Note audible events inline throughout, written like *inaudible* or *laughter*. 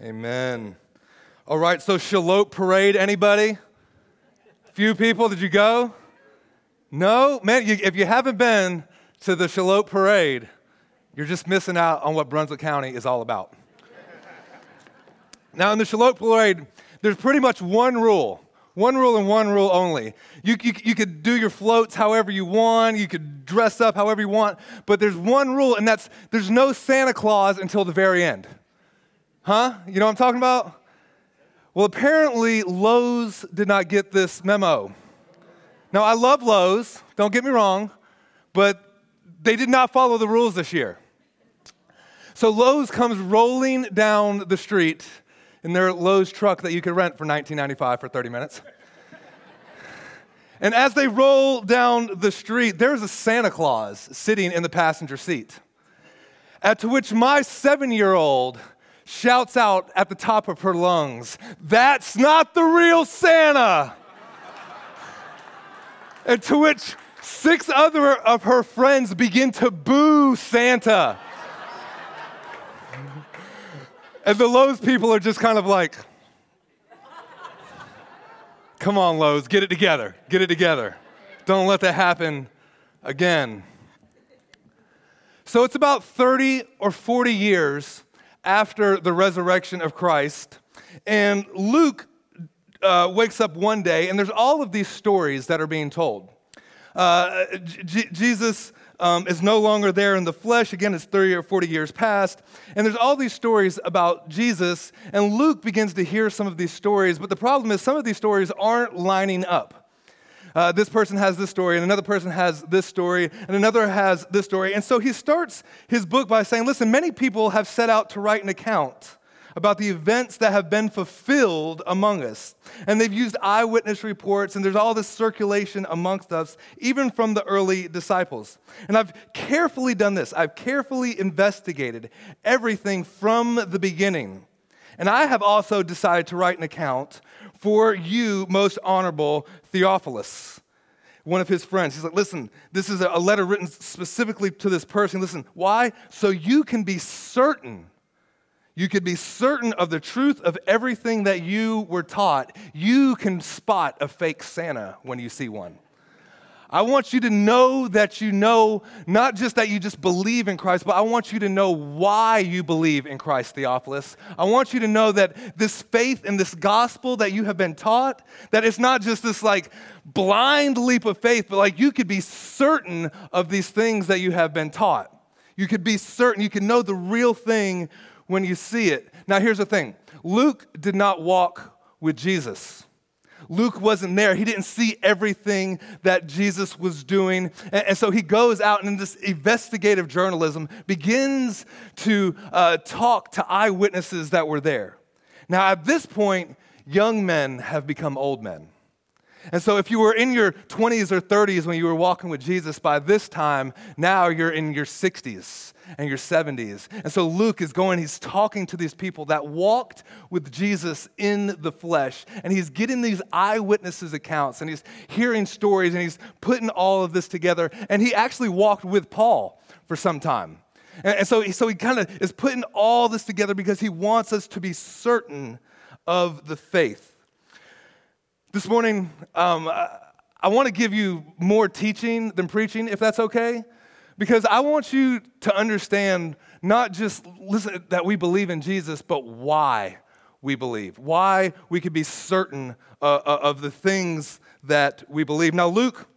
Amen. All right, so Shallotte Parade, anybody? Few people, did you go? No? Man, you, if you haven't been to the Shallotte Parade, you're just missing out on what Brunswick County is all about. now, in the Shallotte Parade, there's pretty much one rule. One rule and one rule only. You, you, you could do your floats however you want, you could dress up however you want, but there's one rule, and that's there's no Santa Claus until the very end. Huh? You know what I'm talking about? Well, apparently, Lowe's did not get this memo. Now, I love Lowe's, don't get me wrong, but they did not follow the rules this year. So Lowe's comes rolling down the street in their Lowe's truck that you could rent for $19.95 for 30 minutes. and as they roll down the street, there's a Santa Claus sitting in the passenger seat. At to which my seven year old shouts out at the top of her lungs, That's not the real Santa! and to which six other of her friends begin to boo Santa. and the Lowe's people are just kind of like, Come on, Lowe's, get it together, get it together. Don't let that happen again. So it's about 30 or 40 years after the resurrection of Christ. And Luke uh, wakes up one day, and there's all of these stories that are being told. Uh, J- Jesus um, is no longer there in the flesh. Again, it's 30 or 40 years past. And there's all these stories about Jesus, and Luke begins to hear some of these stories. But the problem is, some of these stories aren't lining up uh, this person has this story, and another person has this story, and another has this story. And so he starts his book by saying, Listen, many people have set out to write an account about the events that have been fulfilled among us. And they've used eyewitness reports, and there's all this circulation amongst us, even from the early disciples. And I've carefully done this, I've carefully investigated everything from the beginning. And I have also decided to write an account for you, most honorable Theophilus, one of his friends. He's like, listen, this is a letter written specifically to this person. Listen, why? So you can be certain. You could be certain of the truth of everything that you were taught. You can spot a fake Santa when you see one. I want you to know that you know, not just that you just believe in Christ, but I want you to know why you believe in Christ, Theophilus. I want you to know that this faith and this gospel that you have been taught, that it's not just this like blind leap of faith, but like you could be certain of these things that you have been taught. You could be certain, you can know the real thing when you see it. Now, here's the thing Luke did not walk with Jesus. Luke wasn't there. He didn't see everything that Jesus was doing. And, and so he goes out and in this investigative journalism begins to uh, talk to eyewitnesses that were there. Now, at this point, young men have become old men. And so, if you were in your 20s or 30s when you were walking with Jesus, by this time, now you're in your 60s and your 70s. And so, Luke is going, he's talking to these people that walked with Jesus in the flesh. And he's getting these eyewitnesses' accounts and he's hearing stories and he's putting all of this together. And he actually walked with Paul for some time. And, so, so he kind of is putting all this together because he wants us to be certain of the faith. This morning, um, I, I want to give you more teaching than preaching, if that's okay, because I want you to understand not just listen that we believe in Jesus, but why we believe, why we could be certain uh, uh, of the things that we believe. Now, Luke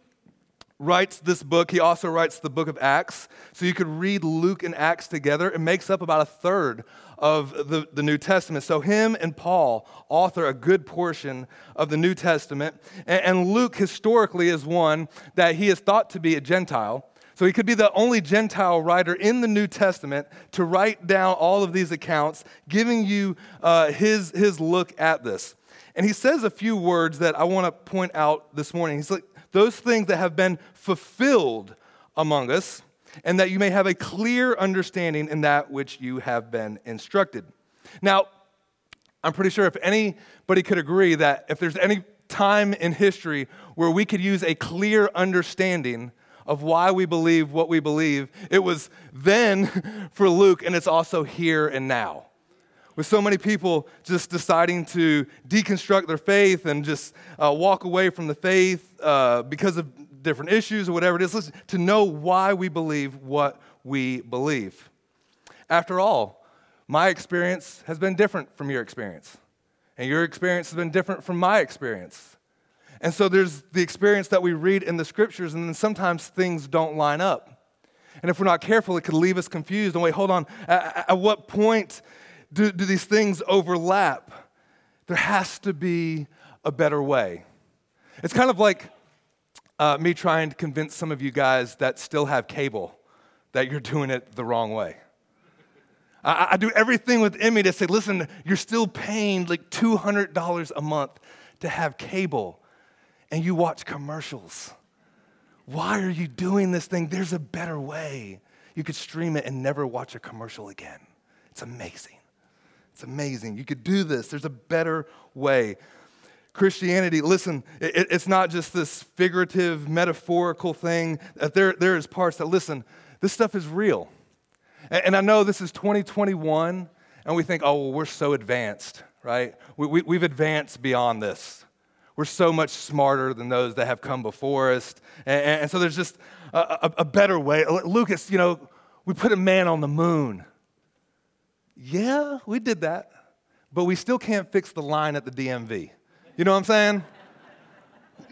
writes this book. He also writes the book of Acts. So you could read Luke and Acts together. It makes up about a third of the, the New Testament. So him and Paul author a good portion of the New Testament. And, and Luke historically is one that he is thought to be a Gentile. So he could be the only Gentile writer in the New Testament to write down all of these accounts, giving you uh, his, his look at this. And he says a few words that I want to point out this morning. He's like, those things that have been fulfilled among us, and that you may have a clear understanding in that which you have been instructed. Now, I'm pretty sure if anybody could agree that if there's any time in history where we could use a clear understanding of why we believe what we believe, it was then *laughs* for Luke, and it's also here and now. with so many people just deciding to deconstruct their faith and just uh, walk away from the faith uh, because of different issues or whatever it is, listen, to know why we believe what we believe. After all, my experience has been different from your experience, and your experience has been different from my experience. And so there's the experience that we read in the scriptures, and then sometimes things don't line up. And if we're not careful, it could leave us confused. And wait, hold on. At, at what point do, do these things overlap? There has to be a better way. It's kind of like uh, me trying to convince some of you guys that still have cable that you're doing it the wrong way. I, I do everything within me to say, listen, you're still paying like $200 a month to have cable and you watch commercials. Why are you doing this thing? There's a better way. You could stream it and never watch a commercial again. It's amazing. It's amazing. You could do this. There's a better way. Christianity, listen, it, it's not just this figurative, metaphorical thing. There, there is parts that, listen, this stuff is real. And, and I know this is 2021, and we think, oh, well, we're so advanced, right? We, we, we've advanced beyond this. We're so much smarter than those that have come before us. And, and so there's just a, a, a better way. Lucas, you know, we put a man on the moon. Yeah, we did that. But we still can't fix the line at the DMV. You know what I'm saying?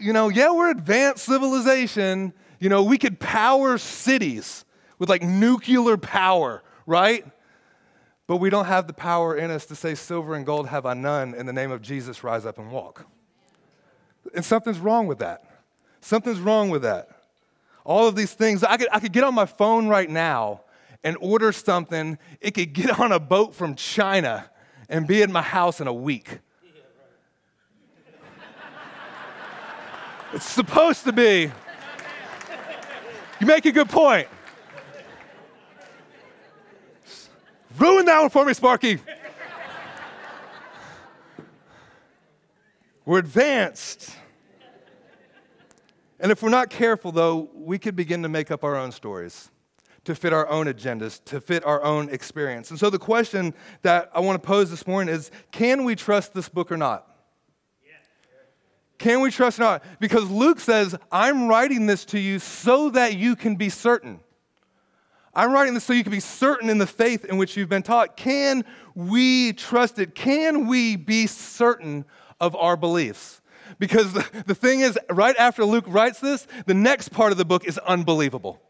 you know, yeah, we're advanced civilization. You know, we could power cities with like nuclear power, right? But we don't have the power in us to say, Silver and gold have I none. In the name of Jesus, rise up and walk. And something's wrong with that. Something's wrong with that. All of these things, I could, I could get on my phone right now and order something. It could get on a boat from China and be in my house in a week. It's supposed to be. You make a good point. Ruin that one for me, Sparky. We're advanced. And if we're not careful, though, we could begin to make up our own stories to fit our own agendas, to fit our own experience. And so the question that I want to pose this morning is can we trust this book or not? Can we trust not? Because Luke says, I'm writing this to you so that you can be certain. I'm writing this so you can be certain in the faith in which you've been taught. Can we trust it? Can we be certain of our beliefs? Because the, thing is, right after Luke writes this, the next part of the book is unbelievable.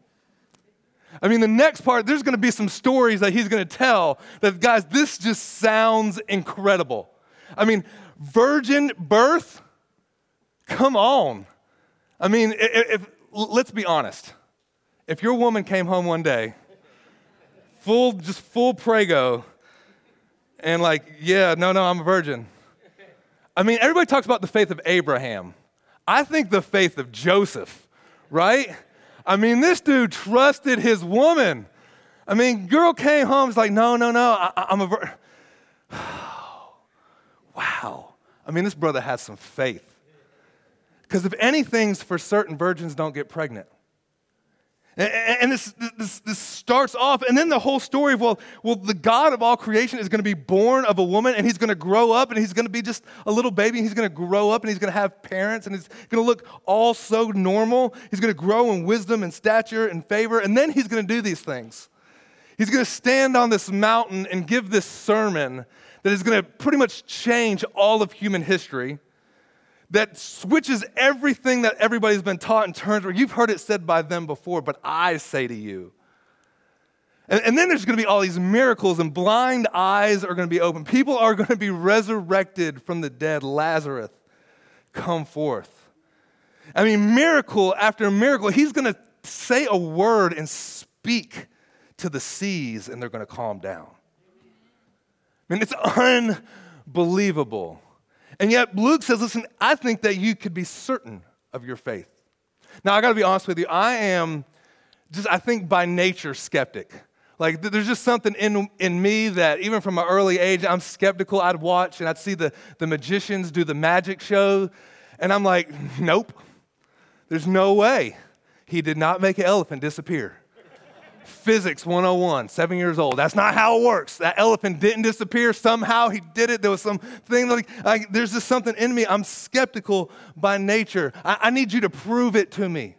I mean, the next part, there's going to be some stories that he's going to tell that, guys, this just sounds incredible. I mean, virgin birth, come on. I mean, if, if, let's be honest. If your woman came home one day, full, just full prego, and like, yeah, no, no, I'm a virgin. I mean, everybody talks about the faith of Abraham. I think the faith of Joseph, right? I mean, this dude trusted his woman. I mean, girl came home, was like, no, no, no, I, am a virgin. *sighs* wow. I mean, this brother has some faith. Because if anything's for certain, virgins don't get pregnant. And, this, this, this, starts off, and then the whole story of, well, well, the God of all creation is going to be born of a woman, and he's going to grow up, and he's going to be just a little baby, and he's going to grow up, and he's going to have parents, and he's going to look all so normal. He's going to grow in wisdom and stature and favor, and then he's going to do these things. He's going to stand on this mountain and give this sermon that is going to pretty much change all of human history that switches everything that everybody's been taught terms where you've heard it said by them before, but I say to you. And, and then there's going to be all these miracles, and blind eyes are going to be open. People are going to be resurrected from the dead. Lazarus, come forth. I mean, miracle after miracle. He's going to say a word and speak to the seas, and they're going to calm down. I mean, it's unbelievable. And yet, Luke says, listen, I think that you could be certain of your faith. Now, I gotta be honest with you, I am just, I think by nature, skeptic. Like, there's just something in, in me that, even from an early age, I'm skeptical. I'd watch and I'd see the, the magicians do the magic show, and I'm like, nope, there's no way. He did not make an elephant disappear. Physics 101, seven years old. That's not how it works. That elephant didn't disappear. Somehow he did it. There was some thing like, like there's just something in me. I'm skeptical by nature. I, I need you to prove it to me.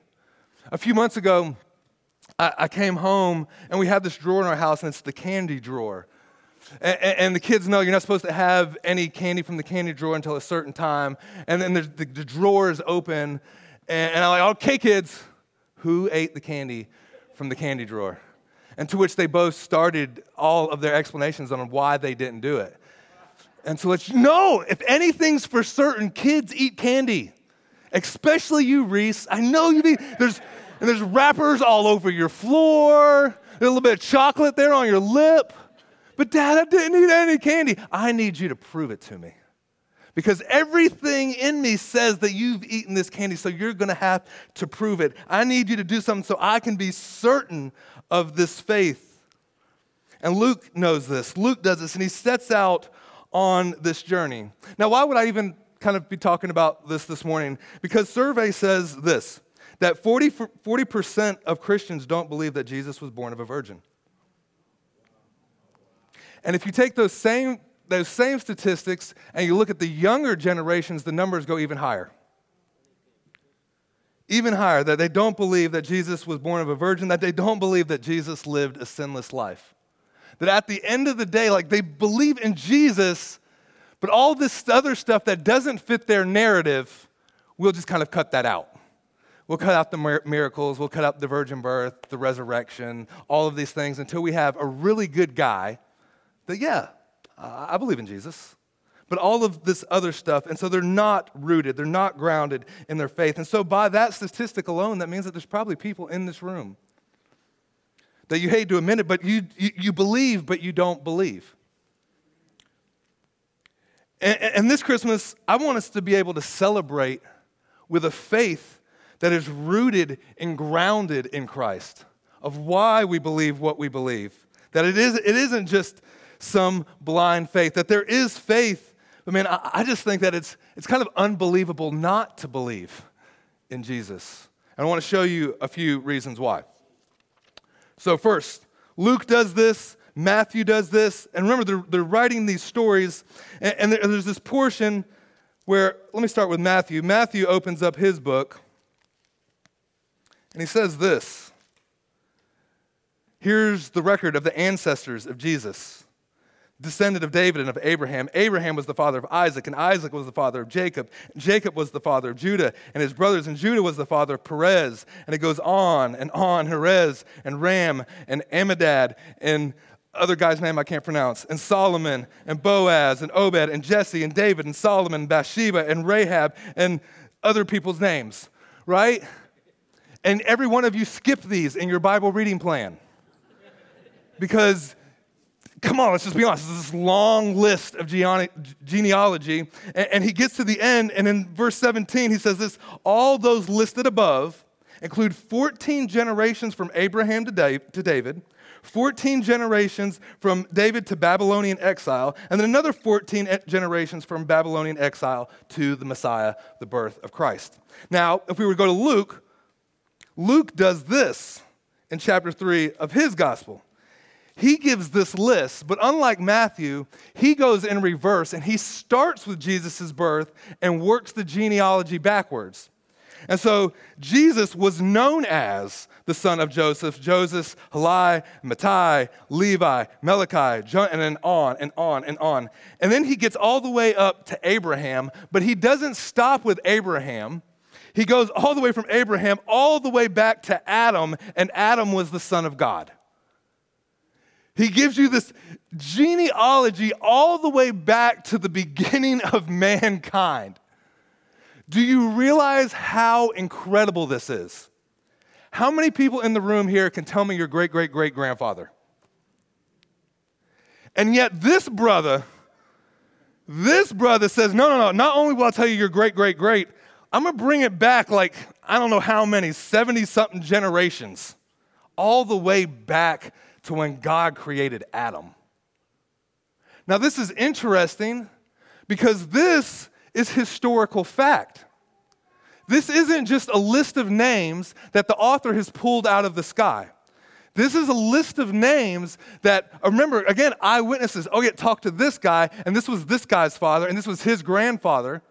A few months ago, I, I came home and we had this drawer in our house, and it's the candy drawer. And, the kids know you're not supposed to have any candy from the candy drawer until a certain time. And then the, the, drawer is open, and I'm like, okay, kids, who ate the candy from the candy drawer? And to which they both started all of their explanations on why they didn't do it. And so let's know if anything's for certain, kids eat candy, especially you, Reese. I know you eat. There's and there's wrappers all over your floor. A little bit of chocolate there on your lip. But dad, I didn't eat any candy. I need you to prove it to me. Because everything in me says that you've eaten this candy, so you're going to have to prove it. I need you to do something so I can be certain of this faith. And Luke knows this. Luke does this, and he sets out on this journey. Now, why would I even kind of be talking about this this morning? Because survey says this that 40, 40% of Christians don't believe that Jesus was born of a virgin. And if you take those same, those same statistics and you look at the younger generations, the numbers go even higher. Even higher, that they don't believe that Jesus was born of a virgin, that they don't believe that Jesus lived a sinless life. That at the end of the day, like they believe in Jesus, but all this other stuff that doesn't fit their narrative, we'll just kind of cut that out. We'll cut out the miracles, we'll cut out the virgin birth, the resurrection, all of these things until we have a really good guy that, yeah, I believe in Jesus. But all of this other stuff, and so they're not rooted, they're not grounded in their faith. And so, by that statistic alone, that means that there's probably people in this room that you hate to admit it, but you, you, you believe, but you don't believe. And, and this Christmas, I want us to be able to celebrate with a faith that is rooted and grounded in Christ, of why we believe what we believe. That it, is, it isn't just some blind faith, that there is faith. But man, I, I just think that it's, it's kind of unbelievable not to believe in Jesus. And I want to show you a few reasons why. So, first, Luke does this, Matthew does this, and remember, they're, they're writing these stories, and, and there's this portion where, let me start with Matthew. Matthew opens up his book, and he says this Here's the record of the ancestors of Jesus, descendant of David and of Abraham. Abraham was the father of Isaac, and Isaac was the father of Jacob. Jacob was the father of Judah and his brothers, and Judah was the father of Perez. And it goes on and on Perez and Ram and Amminadab and other guy's name I can't pronounce, and Solomon and Boaz and Obed and Jesse and David and Solomon and Bathsheba and Rahab and other people's names, right? And every one of you skip these in your Bible reading plan. Because, come on, let's just be honest. This is this long list of genealogy. And he gets to the end, and in verse 17, he says this All those listed above include 14 generations from Abraham to David, 14 generations from David to Babylonian exile, and then another 14 generations from Babylonian exile to the Messiah, the birth of Christ. Now, if we were to go to Luke, Luke does this in chapter 3 of his gospel. He gives this list, but unlike Matthew, he goes in reverse and he starts with Jesus' birth and works the genealogy backwards. And so Jesus was known as the son of Joseph, Joseph, Heli, Mattai, Levi, Melchi, and then on and on and on. And then he gets all the way up to Abraham, but he doesn't stop with Abraham. He goes all the way from Abraham all the way back to Adam, and Adam was the Son of God. He gives you this genealogy all the way back to the beginning of mankind. Do you realize how incredible this is? How many people in the room here can tell me your great great great grandfather? And yet, this brother, this brother says, No, no, no, not only will I tell you your great great great, I'm to bring it back like, I don't know how many, 70 something generations, all the way back to when God created Adam. Now, this is interesting because this is historical fact. This isn't just a list of names that the author has pulled out of the sky. This is a list of names that, uh, remember, again, eyewitnesses. Oh, yeah, talk to this guy, and this was this guy's father, and this was his grandfather.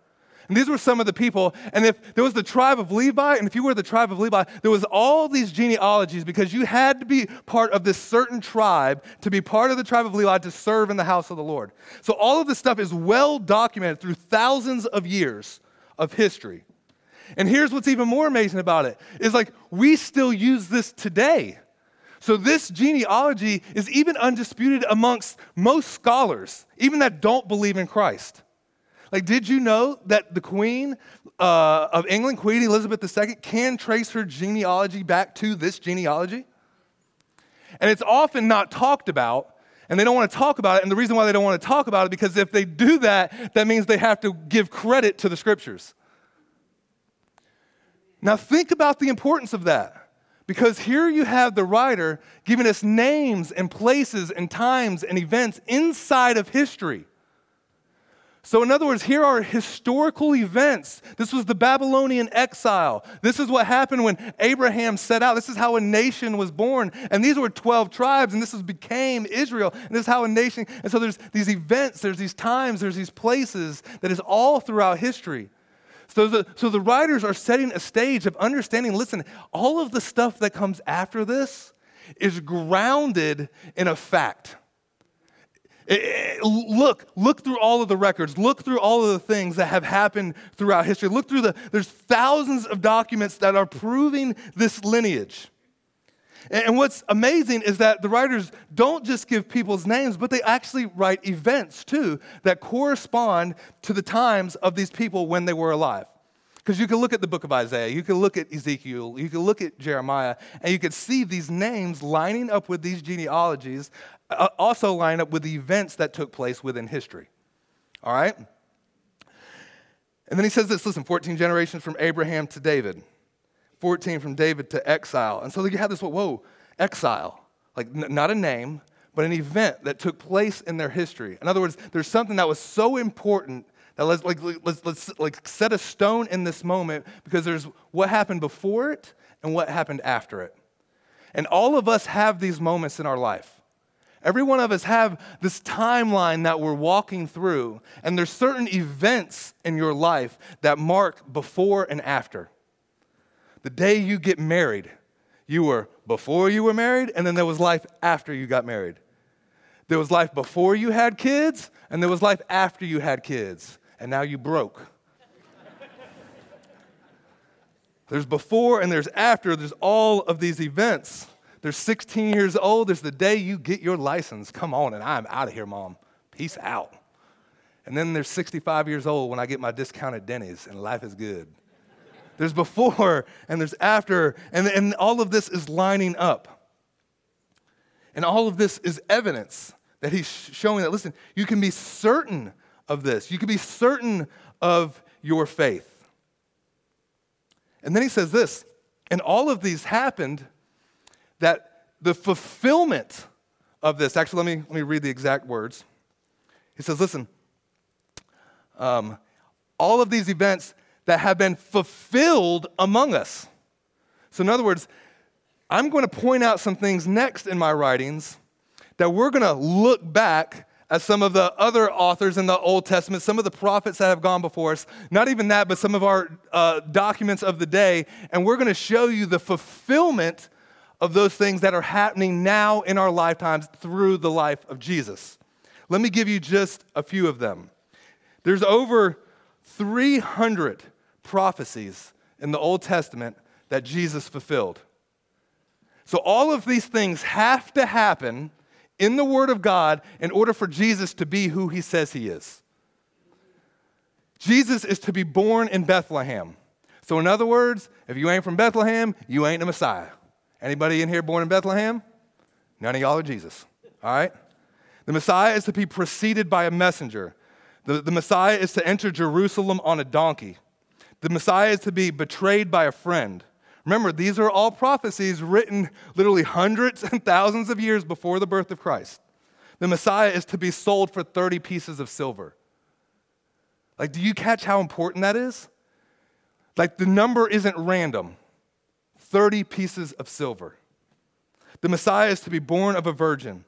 And these were some of the people. And if there was the tribe of Levi, and if you were the tribe of Levi, there was all these genealogies because you had to be part of this certain tribe to be part of the tribe of Levi to serve in the house of the Lord. So all of this stuff is well documented through thousands of years of history. And here's what's even more amazing about it is like we still use this today. So this genealogy is even undisputed amongst most scholars, even that don't believe in Christ. Like, did you know that the Queen uh, of England, Queen Elizabeth II, can trace her genealogy back to this genealogy? And it's often not talked about, and they don't want to talk about it. And the reason why they don't want to talk about it because if they do that, that means they have to give credit to the scriptures. Now, think about the importance of that. Because here you have the writer giving us names and places and times and events inside of history. So, in other words, here are historical events. This was the Babylonian exile. This is what happened when Abraham set out. This is how a nation was born. And these were 12 tribes, and this was, became Israel. And this is how a nation. And so, there's these events, there's these times, there's these places that is all throughout history. So the, so the writers are setting a stage of understanding listen, all of the stuff that comes after this is grounded in a fact. Eh, eh, it, it, look, look through all of the records. Look through all of the things that have happened throughout history. Look through the, there's thousands of documents that are proving this lineage. And, and what's amazing is that the writers don't just give people's names, but they actually write events too that correspond to the times of these people when they were alive. Because you can look at the book of Isaiah, you can look at Ezekiel, you can look at Jeremiah, and you can see these names lining up with these genealogies, uh, also line up with the events that took place within history. All right? And then he says this listen, 14 generations from Abraham to David, 14 from David to exile. And so you have this, whoa, exile. Like, n- not a name, but an event that took place in their history. In other words, there's something that was so important now let's like let's let's like set a stone in this moment because there's what happened before it and what happened after it. And all of us have these moments in our life. Every one of us have this timeline that we're walking through, and there's certain events in your life that mark before and after. The day you get married, you were before you were married, and then there was life after you got married. There was life before you had kids, and there was life after you had kids and now you broke. there's before and there's after, there's all of these events. There's 16 years old, there's the day you get your license. Come on, and I'm out of here, mom. Peace out. And then there's 65 years old when I get my discounted Denny's and life is good. There's before and there's after, and, and all of this is lining up. And all of this is evidence that he's showing that, listen, you can be certain of this. You can be certain of your faith. And then he says this, and all of these happened that the fulfillment of this, actually, let me, let me read the exact words. He says, listen, um, all of these events that have been fulfilled among us. So, in other words, I'm going to point out some things next in my writings that we're going to look back as some of the other authors in the Old Testament, some of the prophets that have gone before us, not even that, but some of our uh, documents of the day, and we're going to show you the fulfillment of those things that are happening now in our lifetimes through the life of Jesus. Let me give you just a few of them. There's over 300 prophecies in the Old Testament that Jesus fulfilled. So all of these things have to happen in the Word of God in order for Jesus to be who he says he is. Jesus is to be born in Bethlehem. So, in other words, if you ain't from Bethlehem, you ain't the Messiah. Anybody in here born in Bethlehem? None of y'all are Jesus. All right? The Messiah is to be preceded by a messenger. The, the Messiah is to enter Jerusalem on a donkey. The Messiah is to be betrayed by a friend. Remember, these are all prophecies written literally hundreds and thousands of years before the birth of Christ. The Messiah is to be sold for 30 pieces of silver. Like, do you catch how important that is? Like, the number isn't random 30 pieces of silver. The Messiah is to be born of a virgin.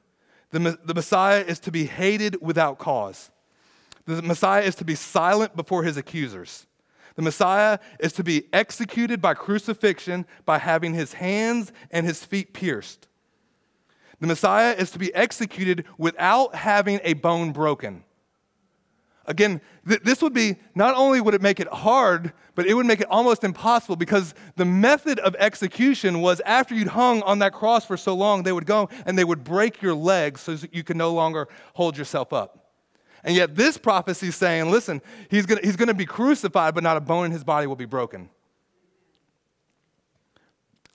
The, the Messiah is to be hated without cause. The Messiah is to be silent before his accusers. The Messiah is to be executed by crucifixion by having his hands and his feet pierced. The Messiah is to be executed without having a bone broken. Again, th- this would be not only would it make it hard, but it would make it almost impossible because the method of execution was after you'd hung on that cross for so long, they would go and they would break your legs so that you could no longer hold yourself up. And yet, this prophecy is saying, listen, he's going he's to be crucified, but not a bone in his body will be broken.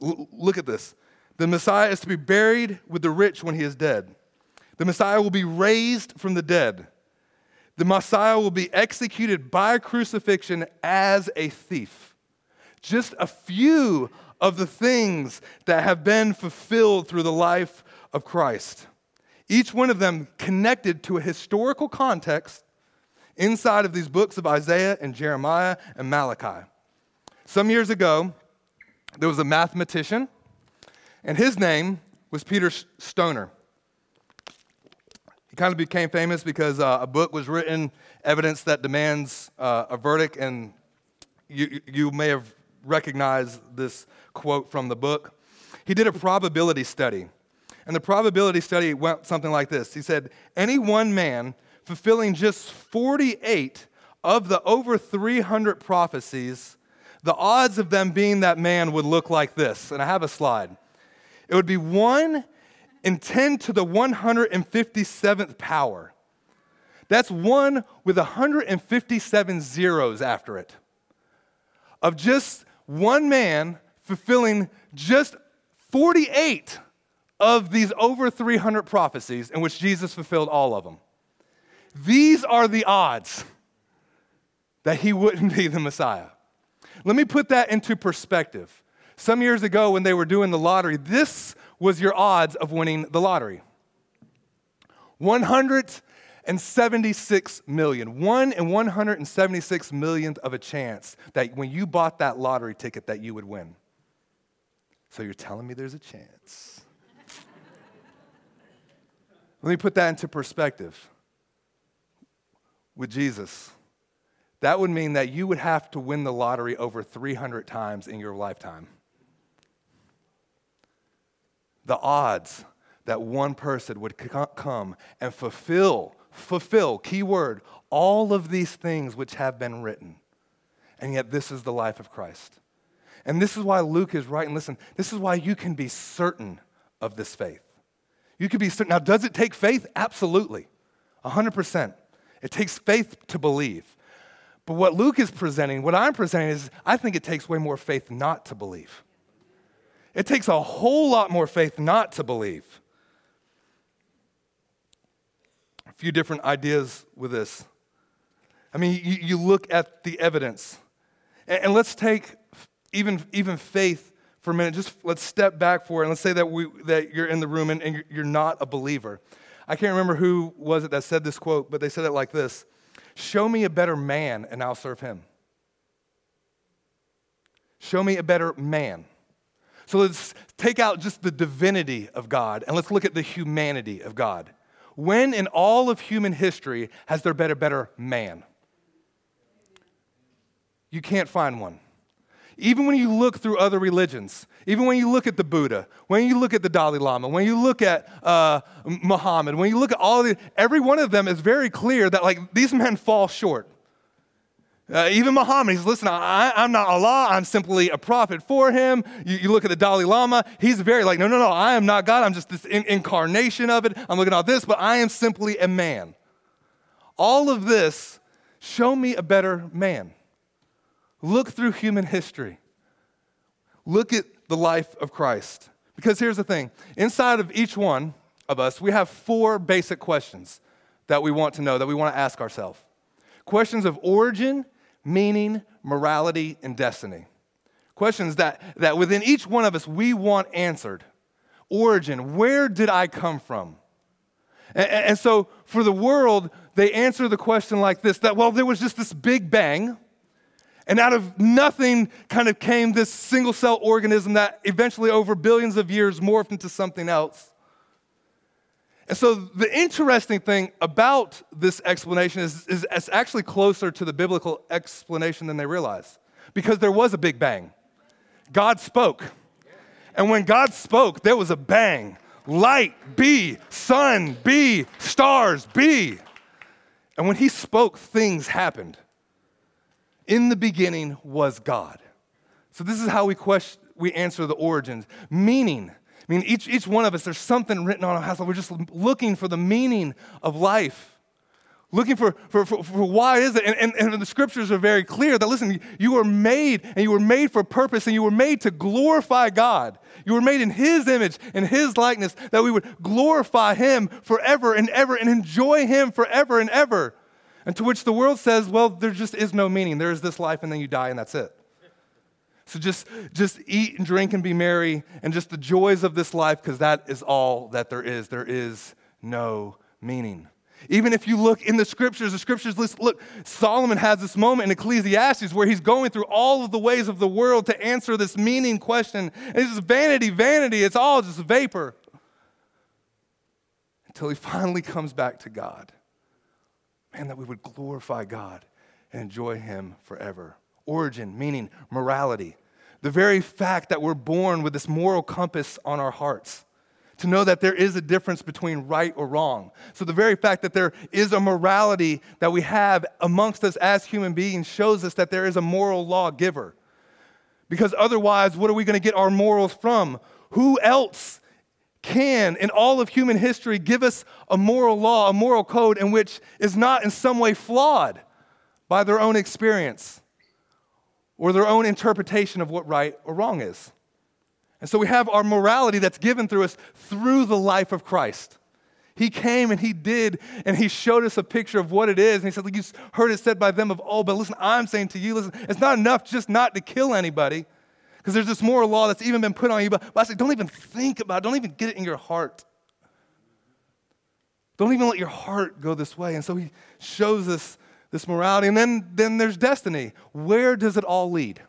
L- look at this. The Messiah is to be buried with the rich when he is dead. The Messiah will be raised from the dead. The Messiah will be executed by crucifixion as a thief. Just a few of the things that have been fulfilled through the life of Christ. Each one of them connected to a historical context inside of these books of Isaiah and Jeremiah and Malachi. Some years ago, there was a mathematician, and his name was Peter Stoner. He kind of became famous because uh, a book was written, Evidence That Demands uh, a Verdict, and you, you may have recognized this quote from the book. He did a probability study, and the probability study went something like this He said, Any one man fulfilling just 48 of the over 300 prophecies, the odds of them being that man would look like this. And I have a slide. It would be one and 10 to the 157th power. That's one with 157 zeros after it. Of just one man fulfilling just 48 of these over 300 prophecies in which Jesus fulfilled all of them. These are the odds that he wouldn't *laughs* be the Messiah. Let me put that into perspective. Some years ago, when they were doing the lottery, this was your odds of winning the lottery? 176 million. One in 176 millionth of a chance that when you bought that lottery ticket that you would win. So you're telling me there's a chance. Let me put that into perspective. With Jesus, that would mean that you would have to win the lottery over 300 times in your lifetime the odds that one person would come and fulfill, fulfill, key word, all of these things which have been written. And yet, this is the life of Christ. And this is why Luke is writing. Listen, this is why you can be certain of this faith. You could be certain. Now, does it take faith? Absolutely. 100%. It takes faith to believe. But what Luke is presenting, what I'm presenting, is I think it takes way more faith not to believe. It takes a whole lot more faith not to believe. A few different ideas with this. I mean, you, you look at the evidence, and, and, let's take even, even faith for a minute. Just let's step back for it, and let's say that, we, that you're in the room and, and you're, you're not a believer. I can't remember who was it that said this quote, but they said it like this Show me a better man, and I'll serve him. Show me a better man. So let's take out just the divinity of God and let's look at the humanity of God. When in all of human history has there been a better man? You can't find one. Even when you look through other religions, even when you look at the Buddha, when you look at the Dalai Lama, when you look at uh, Muhammad, when you look at all of the, every one of them is very clear that like these men fall short. Uh, even Muhammad, he's listen, I, am not Allah, I'm simply a prophet for him. You, you, look at the Dalai Lama, he's very like, no, no, no, I am not God, I'm just this in, incarnation of it. I'm looking at all this, but I am simply a man. All of this, show me a better man. Look through human history. Look at the life of Christ. Because here's the thing inside of each one of us, we have four basic questions that we want to know, that we want to ask ourselves questions of origin, meaning, morality, and destiny. Questions that, that within each one of us we want answered. Origin, where did I come from? And, and so for the world, they answer the question like this that, well, there was just this big bang, And out of nothing kind of came this single cell organism that eventually, over billions of years, morphed into something else. And so, the interesting thing about this explanation is, is it's actually closer to the biblical explanation than they realize because there was a big bang. God spoke. And when God spoke, there was a bang. Light, be, sun, be, stars, be. And when he spoke, things happened. In the beginning was God. So this is how we question, we answer the origins. Meaning. I mean, each, each one of us, there's something written on our house. We're just looking for the meaning of life looking for, for, for, for, why is it and, and, and the scriptures are very clear that listen you were made and you were made for purpose and you were made to glorify god you were made in his image and his likeness that we would glorify him forever and ever and enjoy him forever and ever and to which the world says well there just is no meaning there is this life and then you die and that's it so just just eat and drink and be merry and just the joys of this life because that is all that there is there is no meaning even if you look in the scriptures, the scriptures list, look, Solomon has this moment in Ecclesiastes where he's going through all of the ways of the world to answer this meaning question. And it's just vanity, vanity, it's all just vapor. Until he finally comes back to God. Man, that we would glorify God and enjoy him forever. Origin, meaning morality. The very fact that we're born with this moral compass on our hearts to know that there is a difference between right or wrong. So, the very fact that there is a morality that we have amongst us as human beings shows us that there is a moral lawgiver. Because otherwise, what are we going to get our morals from? Who else can, in all of human history, give us a moral law, a moral code in which is not in some way flawed by their own experience or their own interpretation of what right or wrong is? And so we have our morality that's given through us through the life of Christ. He came and he did, and he showed us a picture of what it is. And he said, You heard it said by them of old, but listen, I'm saying to you, listen, it's not enough just not to kill anybody, because there's this moral law that's even been put on you. But, but I say, don't even think about it, don't even get it in your heart. Don't even let your heart go this way. And so he shows us this morality. And then, then there's destiny. Where does it all lead?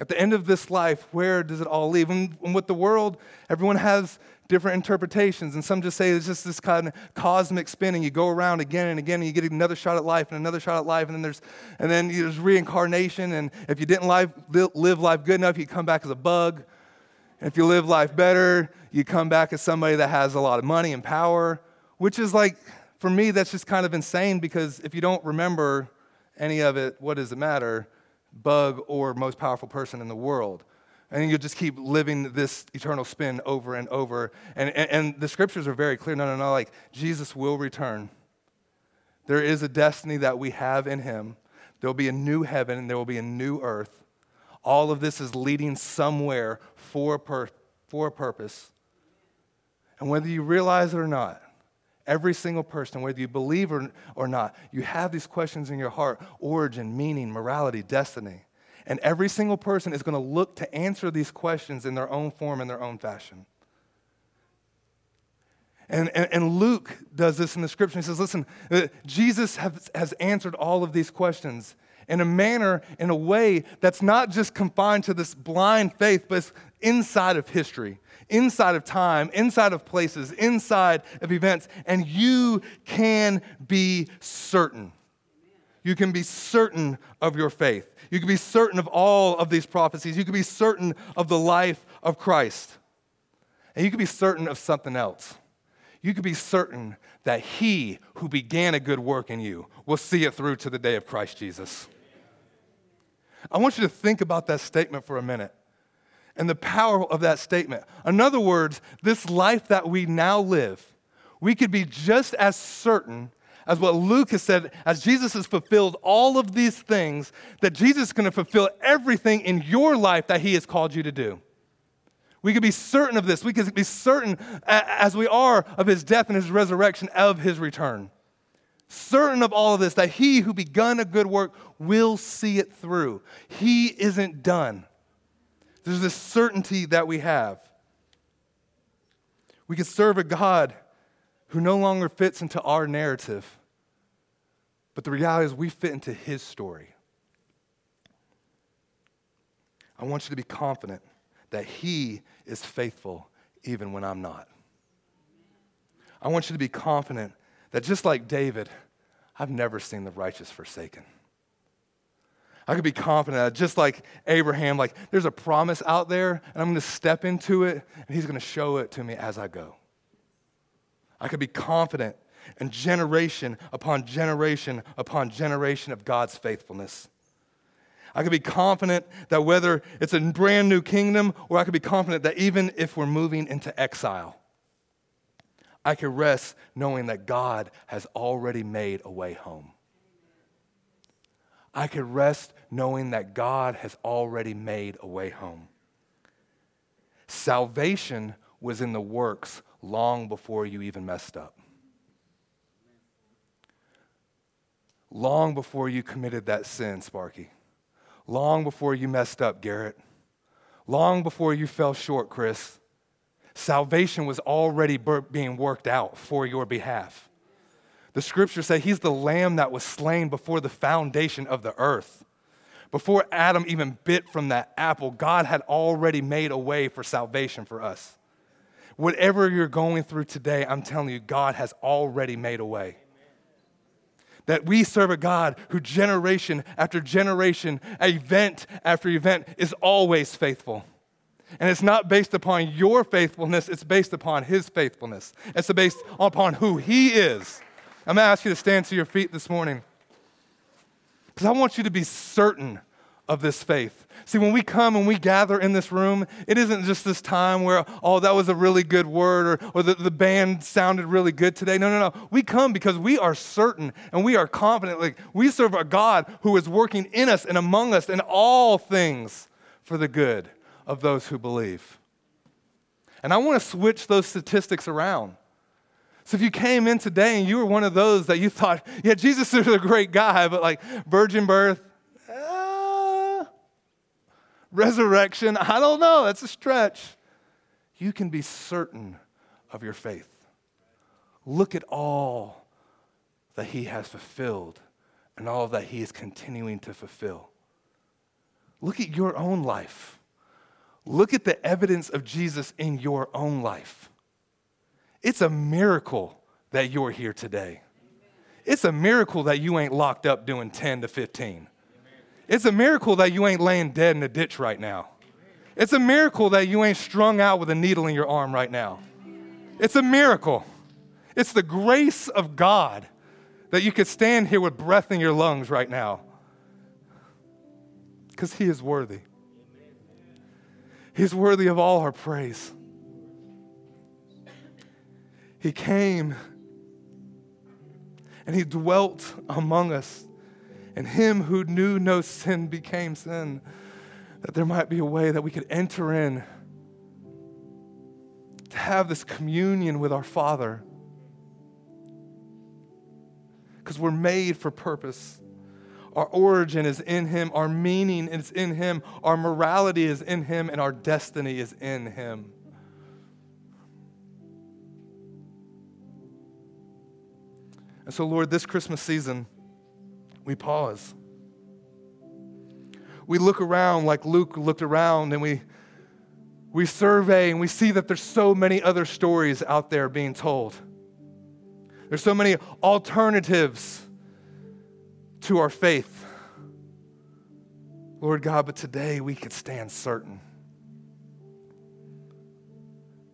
At the end of this life, where does it all leave? And, with the world, everyone has different interpretations. And some just say it's just this kind of cosmic spinning. You go around again and again, and you get another shot at life and another shot at life, and then there's and then there's reincarnation. And if you didn't live, live life good enough, you come back as a bug. And if you live life better, you come back as somebody that has a lot of money and power, which is like, for me, that's just kind of insane because if you don't remember any of it, what does it matter? Bug or most powerful person in the world. And you'll just keep living this eternal spin over and over. And, and, and, the scriptures are very clear no, no, no, like Jesus will return. There is a destiny that we have in him. There will be a new heaven and there will be a new earth. All of this is leading somewhere for pur- for a purpose. And whether you realize it or not, Every single person, whether you believe or, or not, you have these questions in your heart origin, meaning, morality, destiny. And every single person is going to look to answer these questions in their own form, in their own fashion. And, and, and, Luke does this in the scripture. He says, Listen, uh, Jesus has, has answered all of these questions in a manner, in a way that's not just confined to this blind faith, but it's inside of history inside of time, inside of places, inside of events, and you can be certain. You can be certain of your faith. You can be certain of all of these prophecies. You can be certain of the life of Christ. And you can be certain of something else. You can be certain that He who began a good work in you will see it through to the day of Christ Jesus. I want you to think about that statement for a minute and the power of that statement. In other words, this life that we now live, we could be just as certain as what Luke has said, as Jesus has fulfilled all of these things, that Jesus is going to fulfill everything in your life that he has called you to do. We could be certain of this. We could be certain, as we are, of his death and his resurrection, of his return. Certain of all of this, that he who begun a good work will see it through. He isn't done. There's this certainty that we have. We can serve a God who no longer fits into our narrative, but the reality is we fit into his story. I want you to be confident that He is faithful even when I'm not. I want you to be confident that just like David, I've never seen the righteous forsaken. I could be confident just like Abraham, like there's a promise out there, and I'm going to step into it, and he's going to show it to me as I go. I could be confident in generation upon generation upon generation of God's faithfulness. I could be confident that whether it's a brand new kingdom, or I could be confident that even if we're moving into exile, I could rest knowing that God has already made a way home. I could rest knowing that God has already made a way home. Salvation was in the works long before you even messed up. Long before you committed that sin, Sparky. Long before you messed up, Garrett. Long before you fell short, Chris. Salvation was already being worked out for your behalf. The scriptures say he's the lamb that was slain before the foundation of the earth. Before Adam even bit from that apple, God had already made a way for salvation for us. Whatever you're going through today, I'm telling you, God has already made a way. That we serve a God who, generation after generation, event after event, is always faithful. And it's not based upon your faithfulness, it's based upon His faithfulness. It's based upon who He is. I'm going to ask you to stand to your feet this morning because I want you to be certain of this faith. See, when we come and we gather in this room, it isn't just this time where, oh, that was a really good word or, or the, the band sounded really good today. No, no, no. We come because we are certain and we are confident. Like we serve a God who is working in us and among us in all things for the good of those who believe. And I want to switch those statistics around. So if you came in today and you were one of those that you thought, yeah, Jesus is a great guy, but like virgin birth, uh, resurrection, I don't know, that's a stretch. You can be certain of your faith. Look at all that he has fulfilled and all that he is continuing to fulfill. Look at your own life. Look at the evidence of Jesus in your own life. It's a miracle that you're here today. It's a miracle that you ain't locked up doing 10 to 15. It's a miracle that you ain't laying dead in a ditch right now. It's a miracle that you ain't strung out with a needle in your arm right now. It's a miracle. It's the grace of God that you could stand here with breath in your lungs right now. Because He is worthy. He's worthy of all our praise. He came and he dwelt among us. And him who knew no sin became sin, that there might be a way that we could enter in to have this communion with our Father. Because we're made for purpose. Our origin is in Him, our meaning is in Him, our morality is in Him, and our destiny is in Him. And so, Lord, this Christmas season, we pause. We look around like Luke looked around and we, we survey and we see that there's so many other stories out there being told. There's so many alternatives to our faith. Lord God, but today we can stand certain.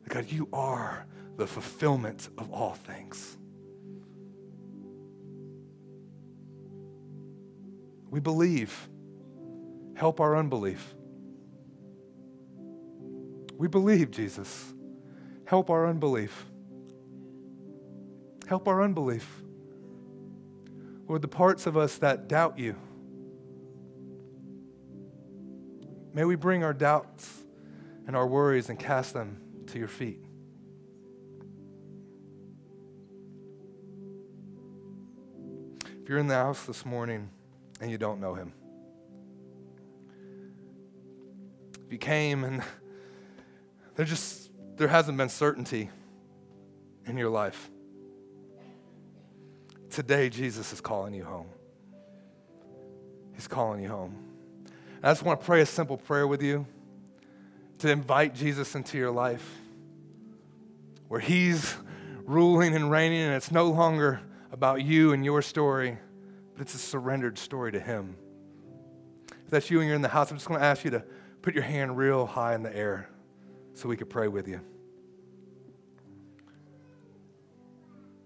God, you are the fulfillment of all things. We believe. Help our unbelief. We believe, Jesus. Help our unbelief. Help our unbelief. Lord, the parts of us that doubt you, may we bring our doubts and our worries and cast them to your feet. If you're in the house this morning, and you don't know him. If you came and *laughs* there just there hasn't been certainty in your life. Today Jesus is calling you home. He's calling you home. I just want to pray a simple prayer with you to invite Jesus into your life where He's ruling and reigning, and it's no longer about you and your story, it's a surrendered story to Him. If that's you and you're in the house, I'm just going to ask you to put your hand real high in the air so we could pray with you.